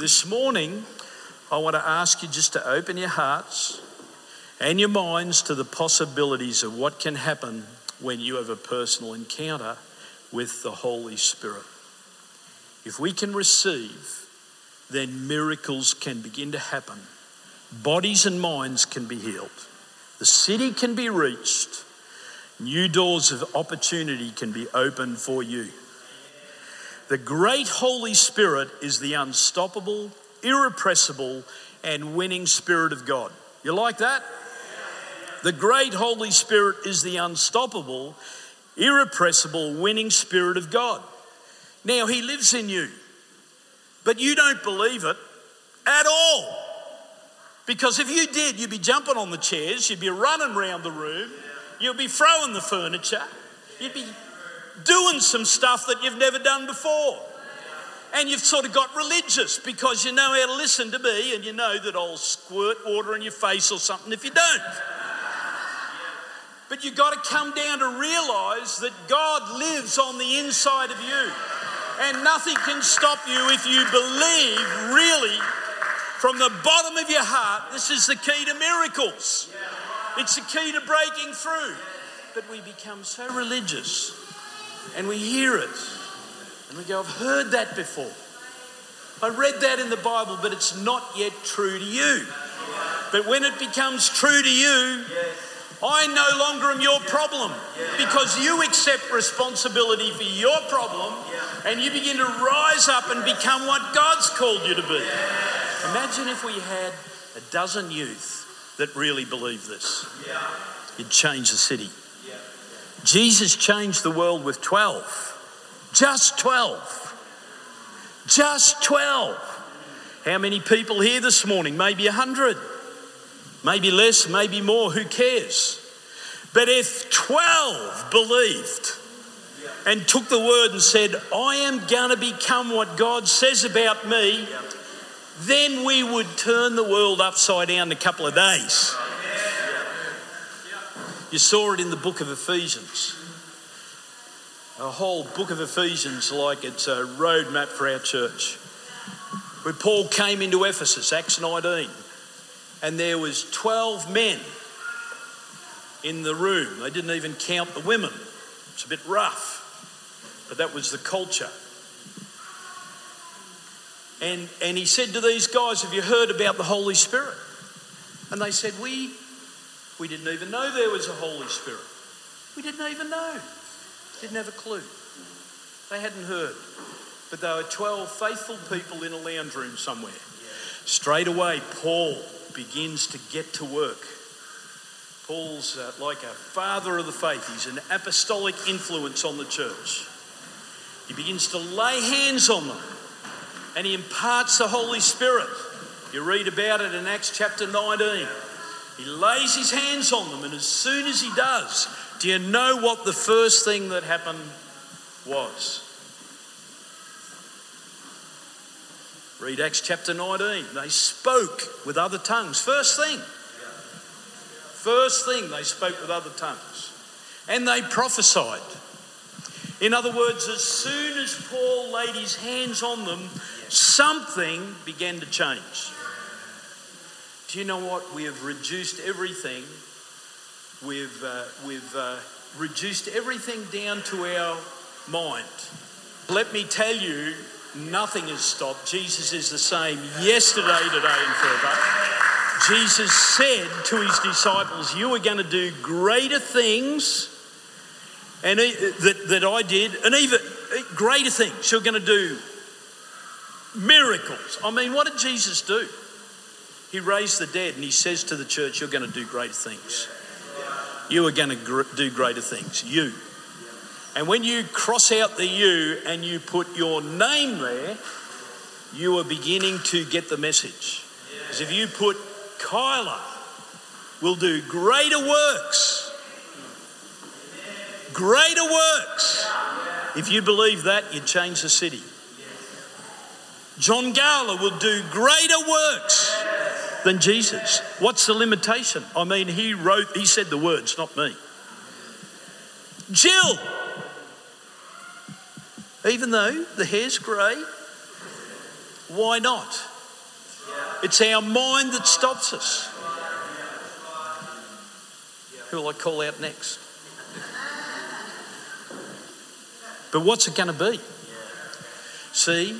This morning, I want to ask you just to open your hearts and your minds to the possibilities of what can happen when you have a personal encounter with the Holy Spirit. If we can receive, then miracles can begin to happen. Bodies and minds can be healed. The city can be reached. New doors of opportunity can be opened for you. The great Holy Spirit is the unstoppable, irrepressible, and winning Spirit of God. You like that? The great Holy Spirit is the unstoppable, irrepressible, winning Spirit of God. Now, He lives in you, but you don't believe it at all. Because if you did, you'd be jumping on the chairs, you'd be running around the room, you'd be throwing the furniture, you'd be doing some stuff that you've never done before. And you've sort of got religious because you know how to listen to me and you know that I'll squirt water in your face or something if you don't. But you've got to come down to realize that God lives on the inside of you. And nothing can stop you if you believe really from the bottom of your heart. This is the key to miracles, it's the key to breaking through. But we become so religious and we hear it and we go, I've heard that before. I read that in the Bible, but it's not yet true to you. But when it becomes true to you, I no longer am your problem because you accept responsibility for your problem and you begin to rise up and become what God's called you to be. Imagine if we had a dozen youth that really believed this. It'd change the city. Jesus changed the world with 12. Just 12. Just 12. How many people here this morning? Maybe 100. Maybe less, maybe more, who cares? But if 12 believed and took the word and said, I am going to become what God says about me, then we would turn the world upside down in a couple of days. You saw it in the book of Ephesians. A whole book of Ephesians, like it's a roadmap for our church. Where Paul came into Ephesus, Acts 19, and there was 12 men in the room. They didn't even count the women. It's a bit rough, but that was the culture. And, and he said to these guys, Have you heard about the Holy Spirit? And they said, We we didn't even know there was a Holy Spirit. We didn't even know. Didn't have a clue. They hadn't heard. But there were 12 faithful people in a lounge room somewhere. Straight away, Paul begins to get to work. Paul's uh, like a father of the faith, he's an apostolic influence on the church. He begins to lay hands on them and he imparts the Holy Spirit. You read about it in Acts chapter 19. He lays his hands on them, and as soon as he does, do you know what the first thing that happened was? Read Acts chapter 19. They spoke with other tongues. First thing. First thing, they spoke with other tongues. And they prophesied. In other words, as soon as Paul laid his hands on them, something began to change. Do you know what? We have reduced everything. We've, uh, we've uh, reduced everything down to our mind. Let me tell you, nothing has stopped. Jesus is the same yesterday, today, and forever. Jesus said to his disciples, You are going to do greater things and that, that I did, and even greater things. You're going to do miracles. I mean, what did Jesus do? He raised the dead and he says to the church, You're going to do greater things. You are going to gr- do greater things. You. And when you cross out the you and you put your name there, you are beginning to get the message. Because if you put Kyla will do greater works, greater works. If you believe that, you'd change the city. John Gowler will do greater works than Jesus. What's the limitation? I mean, he wrote, he said the words, not me. Jill, even though the hair's grey, why not? It's our mind that stops us. Who will I call out next? But what's it going to be? See,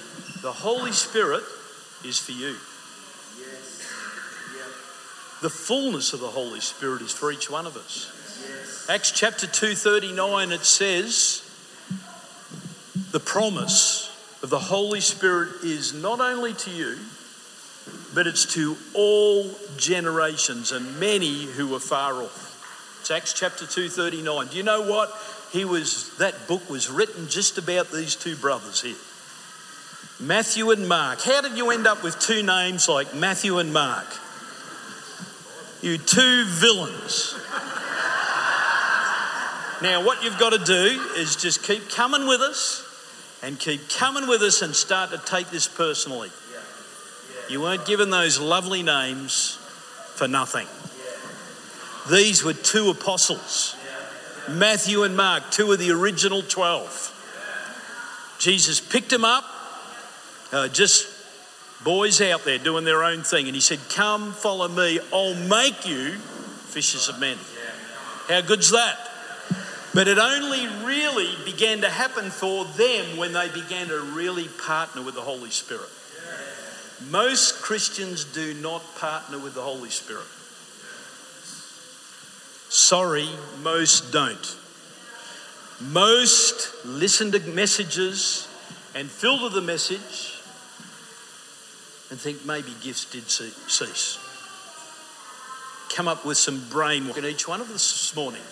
the Holy Spirit is for you. The fullness of the Holy Spirit is for each one of us. Acts chapter 2:39 it says the promise of the Holy Spirit is not only to you but it's to all generations and many who are far off. It's Acts chapter 2:39. Do you know what? He was that book was written just about these two brothers here. Matthew and Mark. How did you end up with two names like Matthew and Mark? You two villains. now, what you've got to do is just keep coming with us and keep coming with us and start to take this personally. You weren't given those lovely names for nothing. These were two apostles Matthew and Mark, two of the original 12. Jesus picked them up, uh, just boys out there doing their own thing, and he said, Come, follow me, I'll make you fishers of men. How good's that? But it only really began to happen for them when they began to really partner with the Holy Spirit. Most Christians do not partner with the Holy Spirit. Sorry, most don't. Most listen to messages and filter the message and think maybe gifts did cease. Come up with some brainwork in each one of us this morning.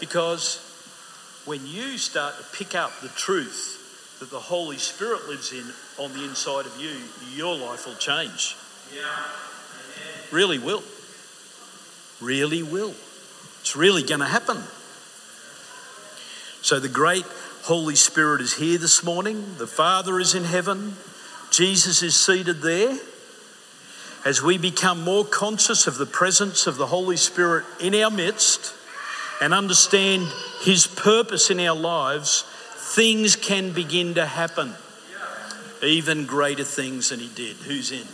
Because when you start to pick up the truth that the Holy Spirit lives in on the inside of you, your life will change. Yeah. Really will. Really will. It's really going to happen. So the great Holy Spirit is here this morning. The Father is in heaven. Jesus is seated there. As we become more conscious of the presence of the Holy Spirit in our midst and understand His purpose in our lives, things can begin to happen. Even greater things than He did. Who's in?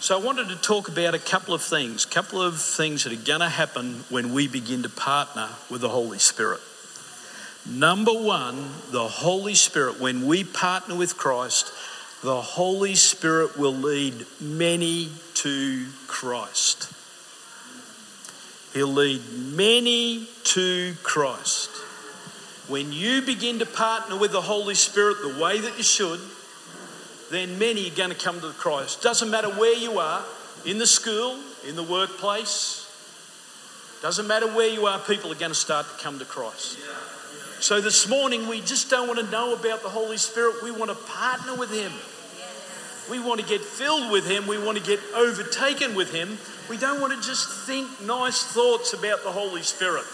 So I wanted to talk about a couple of things, a couple of things that are going to happen when we begin to partner with the Holy Spirit. Number one, the Holy Spirit, when we partner with Christ, the Holy Spirit will lead many to Christ. He'll lead many to Christ. When you begin to partner with the Holy Spirit the way that you should, then many are going to come to Christ. Doesn't matter where you are, in the school, in the workplace, doesn't matter where you are, people are going to start to come to Christ. So this morning, we just don't want to know about the Holy Spirit. We want to partner with Him. We want to get filled with Him. We want to get overtaken with Him. We don't want to just think nice thoughts about the Holy Spirit.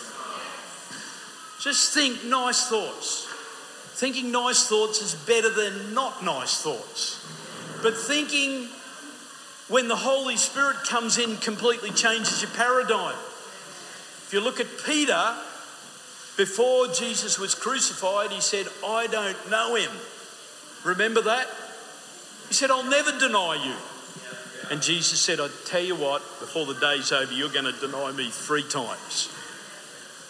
Just think nice thoughts. Thinking nice thoughts is better than not nice thoughts. But thinking when the Holy Spirit comes in completely changes your paradigm. If you look at Peter, before Jesus was crucified, he said, I don't know him. Remember that? He said, I'll never deny you. And Jesus said, I tell you what, before the day's over, you're going to deny me three times.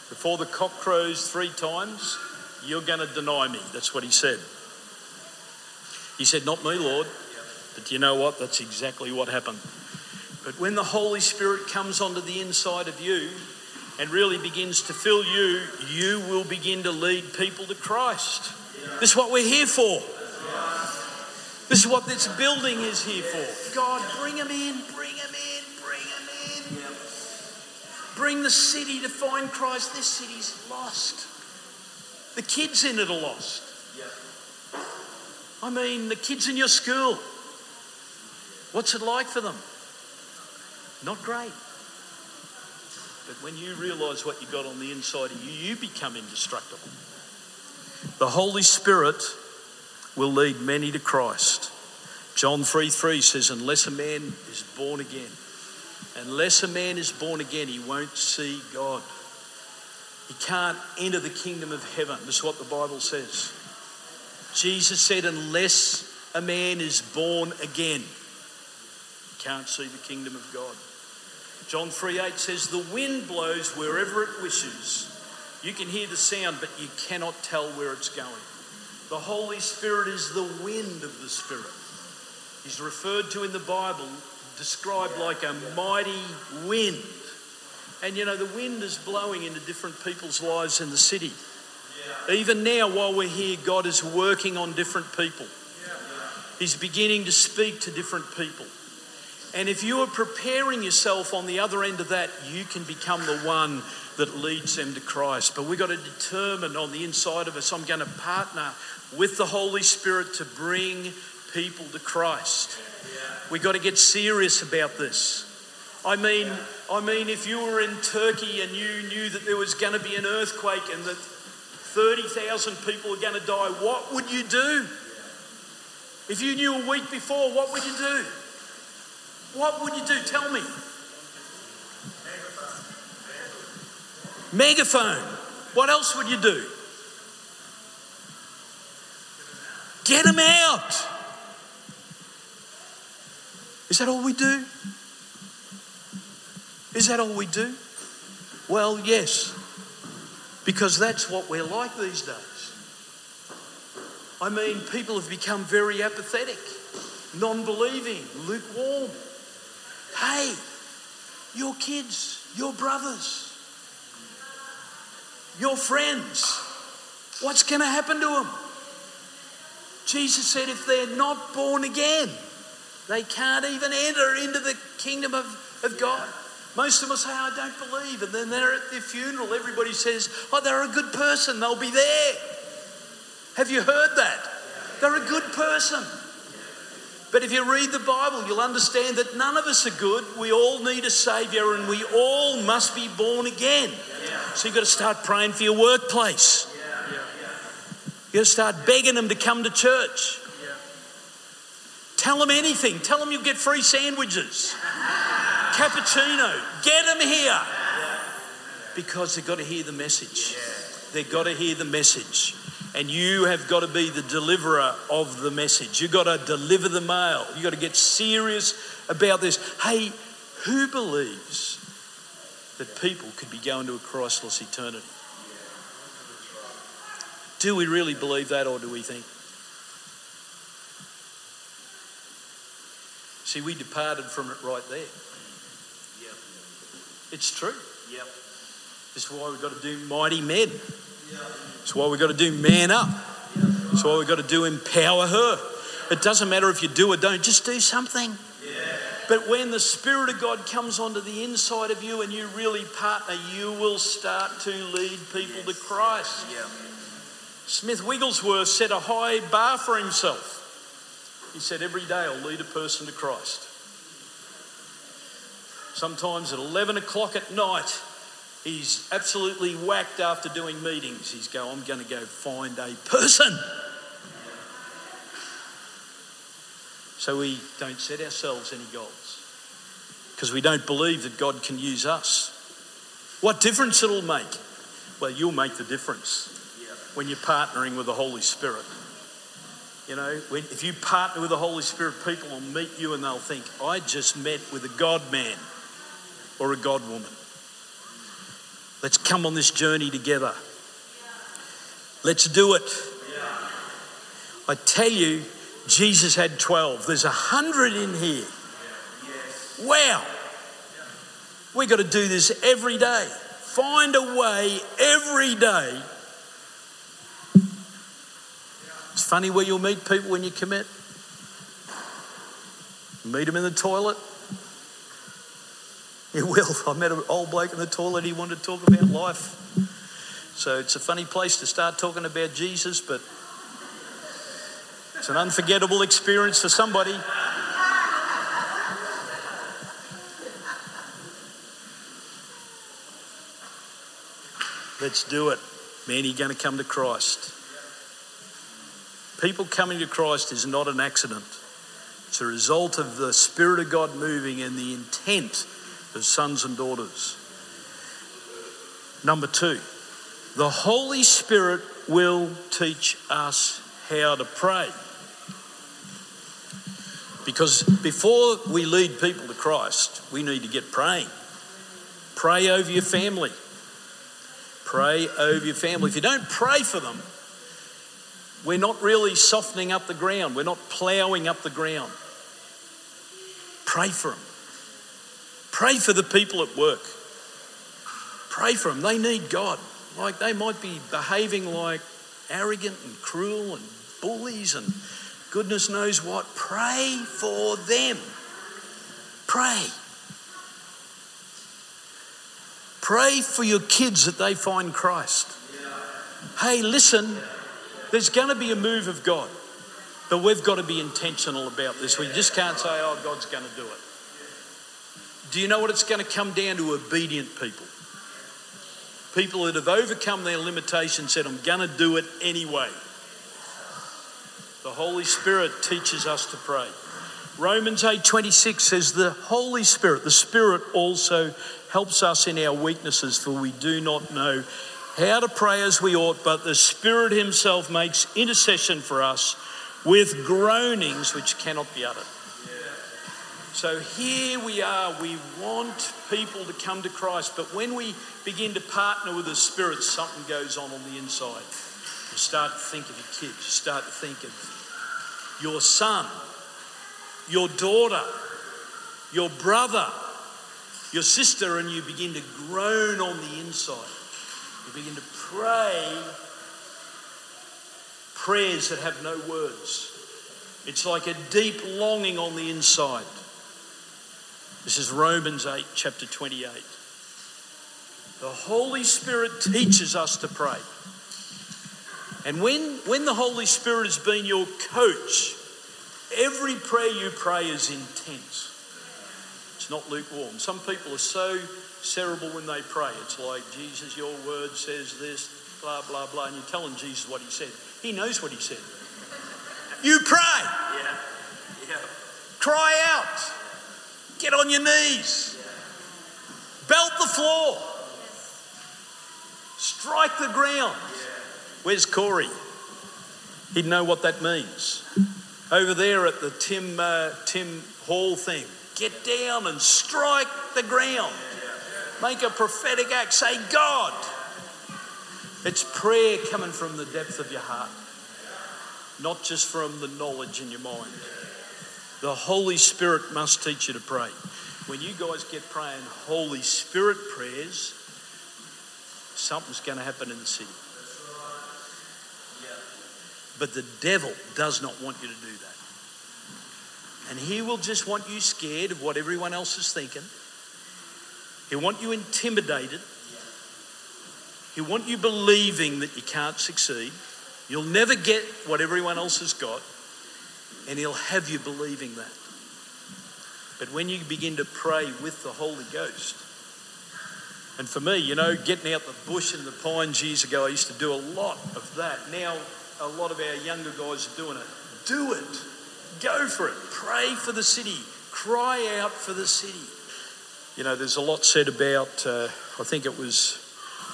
Before the cock crows three times, you're going to deny me. That's what he said. He said, Not me, Lord. But you know what? That's exactly what happened. But when the Holy Spirit comes onto the inside of you and really begins to fill you, you will begin to lead people to Christ. This is what we're here for. This is what this building is here for. God, bring them in, bring them in, bring them in. Bring the city to find Christ. This city's lost. The kids in it are lost. I mean, the kids in your school. What's it like for them? Not great. But when you realise what you got on the inside of you, you become indestructible. The Holy Spirit will lead many to Christ. John 3 3 says, Unless a man is born again, unless a man is born again, he won't see God. He can't enter the kingdom of heaven. This is what the Bible says. Jesus said, unless a man is born again. he can't see the kingdom of God. John 3 8 says, The wind blows wherever it wishes. You can hear the sound, but you cannot tell where it's going. The Holy Spirit is the wind of the Spirit. He's referred to in the Bible, described like a mighty wind. And you know, the wind is blowing into different people's lives in the city. Even now, while we're here, God is working on different people. He's beginning to speak to different people. And if you are preparing yourself on the other end of that, you can become the one that leads them to Christ. But we've got to determine on the inside of us, I'm going to partner with the Holy Spirit to bring people to Christ. We've got to get serious about this. I mean, I mean, if you were in Turkey and you knew that there was going to be an earthquake and that 30,000 people were going to die, what would you do? If you knew a week before, what would you do? What would you do? Tell me. Megaphone. What else would you do? Get them out. Is that all we do? Is that all we do? Well, yes, because that's what we're like these days. I mean, people have become very apathetic, non believing, lukewarm. Hey, your kids, your brothers, your friends, what's going to happen to them? Jesus said if they're not born again, they can't even enter into the kingdom of, of God. Most of them say, I don't believe. And then they're at their funeral. Everybody says, Oh, they're a good person. They'll be there. Have you heard that? They're a good person. But if you read the Bible, you'll understand that none of us are good. We all need a Savior and we all must be born again. So you've got to start praying for your workplace. You've got to start begging them to come to church. Tell them anything. Tell them you'll get free sandwiches cappuccino. Get them here. Because they've got to hear the message. They've got to hear the message. And you have got to be the deliverer of the message. You've got to deliver the mail. You've got to get serious about this. Hey, who believes that people could be going to a Christless eternity? Do we really believe that, or do we think? See, we departed from it right there. It's true. Yep. This is why we've got to do mighty men. It's why we've got to do man up. It's why we've got to do empower her. It doesn't matter if you do or don't, just do something. But when the Spirit of God comes onto the inside of you and you really partner, you will start to lead people yes. to Christ. Yeah. Smith Wigglesworth set a high bar for himself. He said, Every day I'll lead a person to Christ. Sometimes at 11 o'clock at night, he's absolutely whacked after doing meetings. He's going, I'm going to go find a person. So we don't set ourselves any goals because we don't believe that God can use us. What difference it'll make? Well, you'll make the difference when you're partnering with the Holy Spirit. You know, when, if you partner with the Holy Spirit, people will meet you and they'll think, I just met with a God man or a God woman. Let's come on this journey together. Let's do it. I tell you, Jesus had 12. There's a hundred in here. Wow. We got to do this every day. Find a way every day. It's funny where you'll meet people when you commit. Meet them in the toilet, it will. I met an old bloke in the toilet. He wanted to talk about life. So it's a funny place to start talking about Jesus, but it's an unforgettable experience for somebody. Let's do it. Man, you're going to come to Christ. People coming to Christ is not an accident. It's a result of the Spirit of God moving and the intent as sons and daughters. Number two, the Holy Spirit will teach us how to pray. Because before we lead people to Christ, we need to get praying. Pray over your family. Pray over your family. If you don't pray for them, we're not really softening up the ground. We're not ploughing up the ground. Pray for them. Pray for the people at work. Pray for them. They need God. Like they might be behaving like arrogant and cruel and bullies and goodness knows what. Pray for them. Pray. Pray for your kids that they find Christ. Hey, listen, there's going to be a move of God, but we've got to be intentional about this. We just can't say, oh, God's going to do it. Do you know what it's going to come down to? Obedient people. People that have overcome their limitations said, I'm going to do it anyway. The Holy Spirit teaches us to pray. Romans 8:26 says the Holy Spirit, the Spirit also helps us in our weaknesses for we do not know how to pray as we ought, but the Spirit himself makes intercession for us with groanings which cannot be uttered. So here we are, we want people to come to Christ, but when we begin to partner with the Spirit, something goes on on the inside. You start to think of your kids, you start to think of your son, your daughter, your brother, your sister, and you begin to groan on the inside. You begin to pray prayers that have no words. It's like a deep longing on the inside. This is Romans 8, chapter 28. The Holy Spirit teaches us to pray. And when, when the Holy Spirit has been your coach, every prayer you pray is intense. It's not lukewarm. Some people are so cerebral when they pray. It's like, Jesus, your word says this, blah, blah, blah. And you're telling Jesus what he said. He knows what he said. You pray. Yeah. Yeah. Cry out. Get on your knees. Belt the floor. Strike the ground. Where's Corey? He'd know what that means. Over there at the Tim, uh, Tim Hall thing, get down and strike the ground. Make a prophetic act. Say, God. It's prayer coming from the depth of your heart, not just from the knowledge in your mind. The Holy Spirit must teach you to pray. When you guys get praying Holy Spirit prayers, something's going to happen in the city. But the devil does not want you to do that. And he will just want you scared of what everyone else is thinking. He'll want you intimidated. He'll want you believing that you can't succeed. You'll never get what everyone else has got and He'll have you believing that. But when you begin to pray with the Holy Ghost, and for me, you know, getting out the bush and the pines years ago, I used to do a lot of that. Now, a lot of our younger guys are doing it. Do it. Go for it. Pray for the city. Cry out for the city. You know, there's a lot said about, uh, I think it was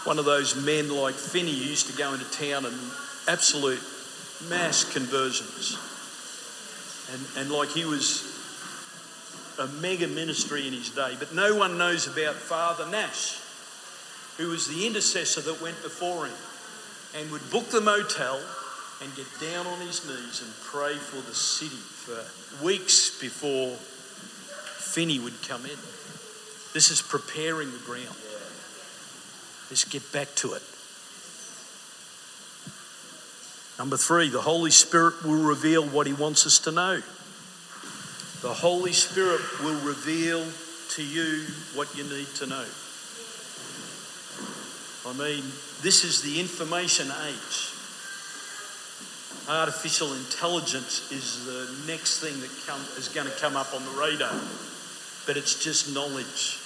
one of those men like Finney who used to go into town and absolute mass conversions. And, and like he was a mega ministry in his day. But no one knows about Father Nash, who was the intercessor that went before him and would book the motel and get down on his knees and pray for the city for weeks before Finney would come in. This is preparing the ground. Let's get back to it. Number three, the Holy Spirit will reveal what He wants us to know. The Holy Spirit will reveal to you what you need to know. I mean, this is the information age. Artificial intelligence is the next thing that come, is going to come up on the radar. But it's just knowledge.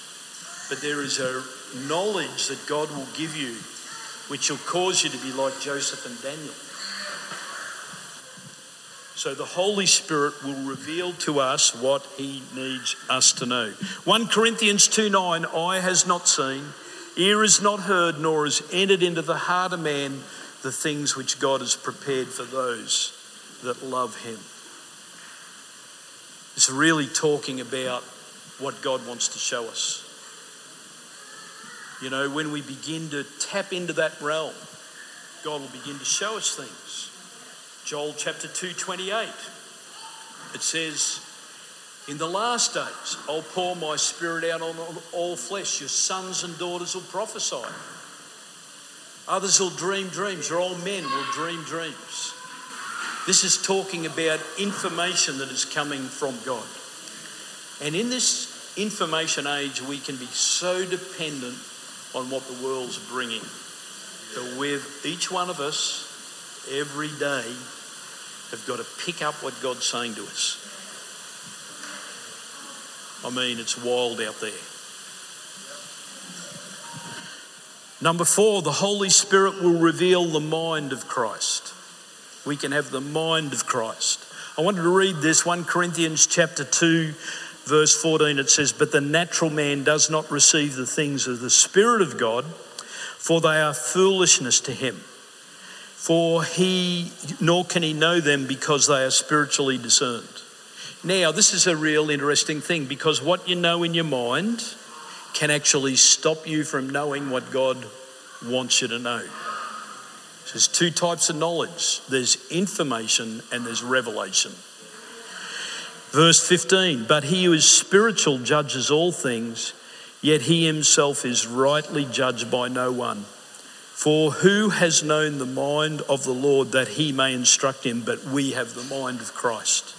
But there is a knowledge that God will give you which will cause you to be like Joseph and Daniel. So the Holy Spirit will reveal to us what he needs us to know. 1 Corinthians 2 9, eye has not seen, ear has not heard, nor has entered into the heart of man the things which God has prepared for those that love him. It's really talking about what God wants to show us. You know, when we begin to tap into that realm, God will begin to show us things. Joel chapter 2 28, it says, In the last days, I'll pour my spirit out on all flesh. Your sons and daughters will prophesy. Others will dream dreams. Your old men will dream dreams. This is talking about information that is coming from God. And in this information age, we can be so dependent on what the world's bringing. That with each one of us, every day, have got to pick up what God's saying to us. I mean, it's wild out there. Number four, the Holy Spirit will reveal the mind of Christ. We can have the mind of Christ. I wanted to read this 1 Corinthians chapter 2 verse 14 it says but the natural man does not receive the things of the spirit of God for they are foolishness to him for he nor can he know them because they are spiritually discerned. Now this is a real interesting thing because what you know in your mind can actually stop you from knowing what God wants you to know. There's two types of knowledge there's information and there's revelation. Verse 15, but he who is spiritual judges all things, yet he himself is rightly judged by no one. For who has known the mind of the Lord that he may instruct him? But we have the mind of Christ.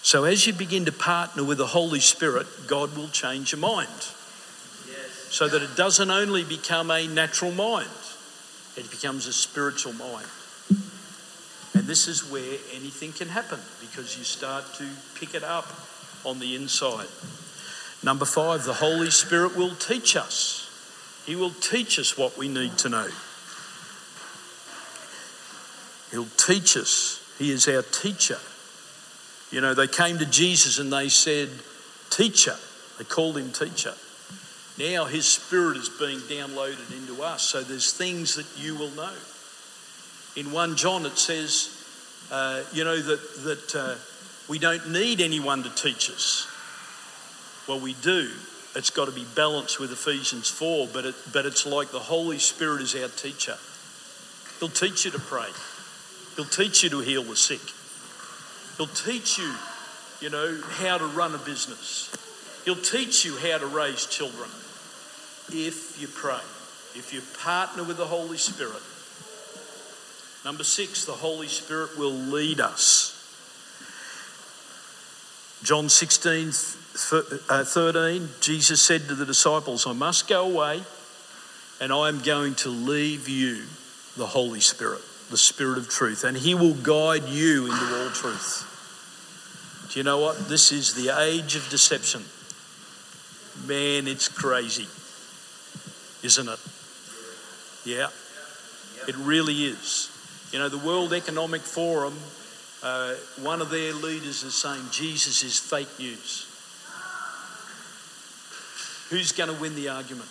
So, as you begin to partner with the Holy Spirit, God will change your mind so that it doesn't only become a natural mind, it becomes a spiritual mind. And this is where anything can happen because you start to pick it up on the inside. Number five, the Holy Spirit will teach us. He will teach us what we need to know. He'll teach us. He is our teacher. You know, they came to Jesus and they said, Teacher. They called him teacher. Now his spirit is being downloaded into us, so there's things that you will know. In 1 John, it says, uh, you know, that, that uh, we don't need anyone to teach us. Well, we do. It's got to be balanced with Ephesians 4, but, it, but it's like the Holy Spirit is our teacher. He'll teach you to pray, He'll teach you to heal the sick, He'll teach you, you know, how to run a business, He'll teach you how to raise children if you pray, if you partner with the Holy Spirit. Number six, the Holy Spirit will lead us. John 16, uh, 13, Jesus said to the disciples, I must go away and I am going to leave you the Holy Spirit, the Spirit of truth, and He will guide you into all truth. Do you know what? This is the age of deception. Man, it's crazy isn't it? Yeah, it really is. You know, the World Economic Forum, uh, one of their leaders is saying Jesus is fake news. Who's going to win the argument?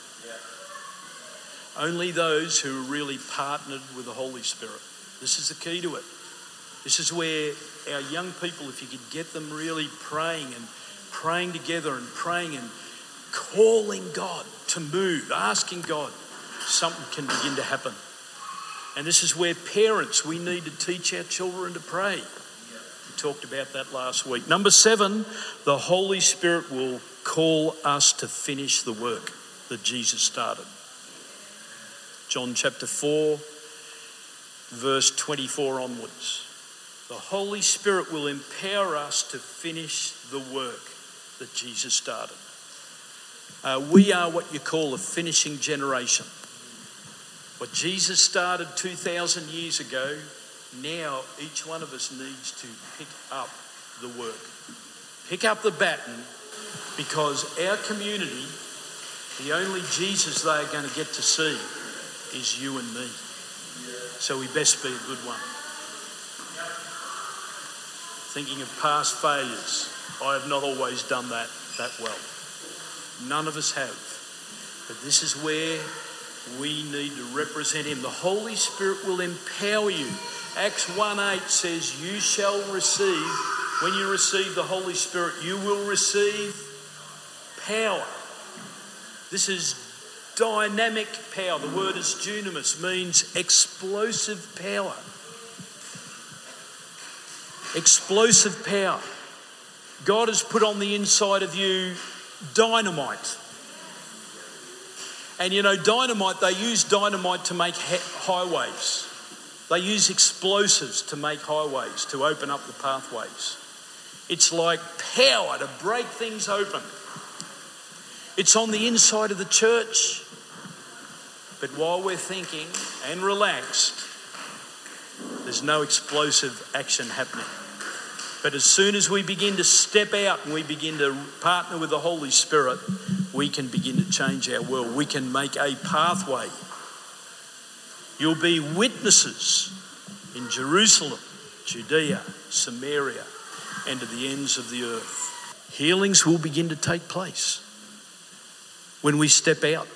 Only those who are really partnered with the Holy Spirit. This is the key to it. This is where our young people, if you could get them really praying and praying together and praying and calling God to move, asking God, something can begin to happen. And this is where parents, we need to teach our children to pray. We talked about that last week. Number seven, the Holy Spirit will call us to finish the work that Jesus started. John chapter 4, verse 24 onwards. The Holy Spirit will empower us to finish the work that Jesus started. Uh, we are what you call a finishing generation. What Jesus started 2,000 years ago, now each one of us needs to pick up the work. Pick up the baton because our community, the only Jesus they are going to get to see is you and me. So we best be a good one. Thinking of past failures, I have not always done that that well. None of us have. But this is where we need to represent Him. The Holy Spirit will empower you. Acts 1 8 says, You shall receive when you receive the Holy Spirit, you will receive power. This is dynamic power. The word is dunamis, means explosive power. Explosive power. God has put on the inside of you dynamite. And you know, dynamite, they use dynamite to make highways. They use explosives to make highways, to open up the pathways. It's like power to break things open. It's on the inside of the church. But while we're thinking and relaxed, there's no explosive action happening. But as soon as we begin to step out and we begin to partner with the Holy Spirit, we can begin to change our world. We can make a pathway. You'll be witnesses in Jerusalem, Judea, Samaria, and to the ends of the earth. Healings will begin to take place when we step out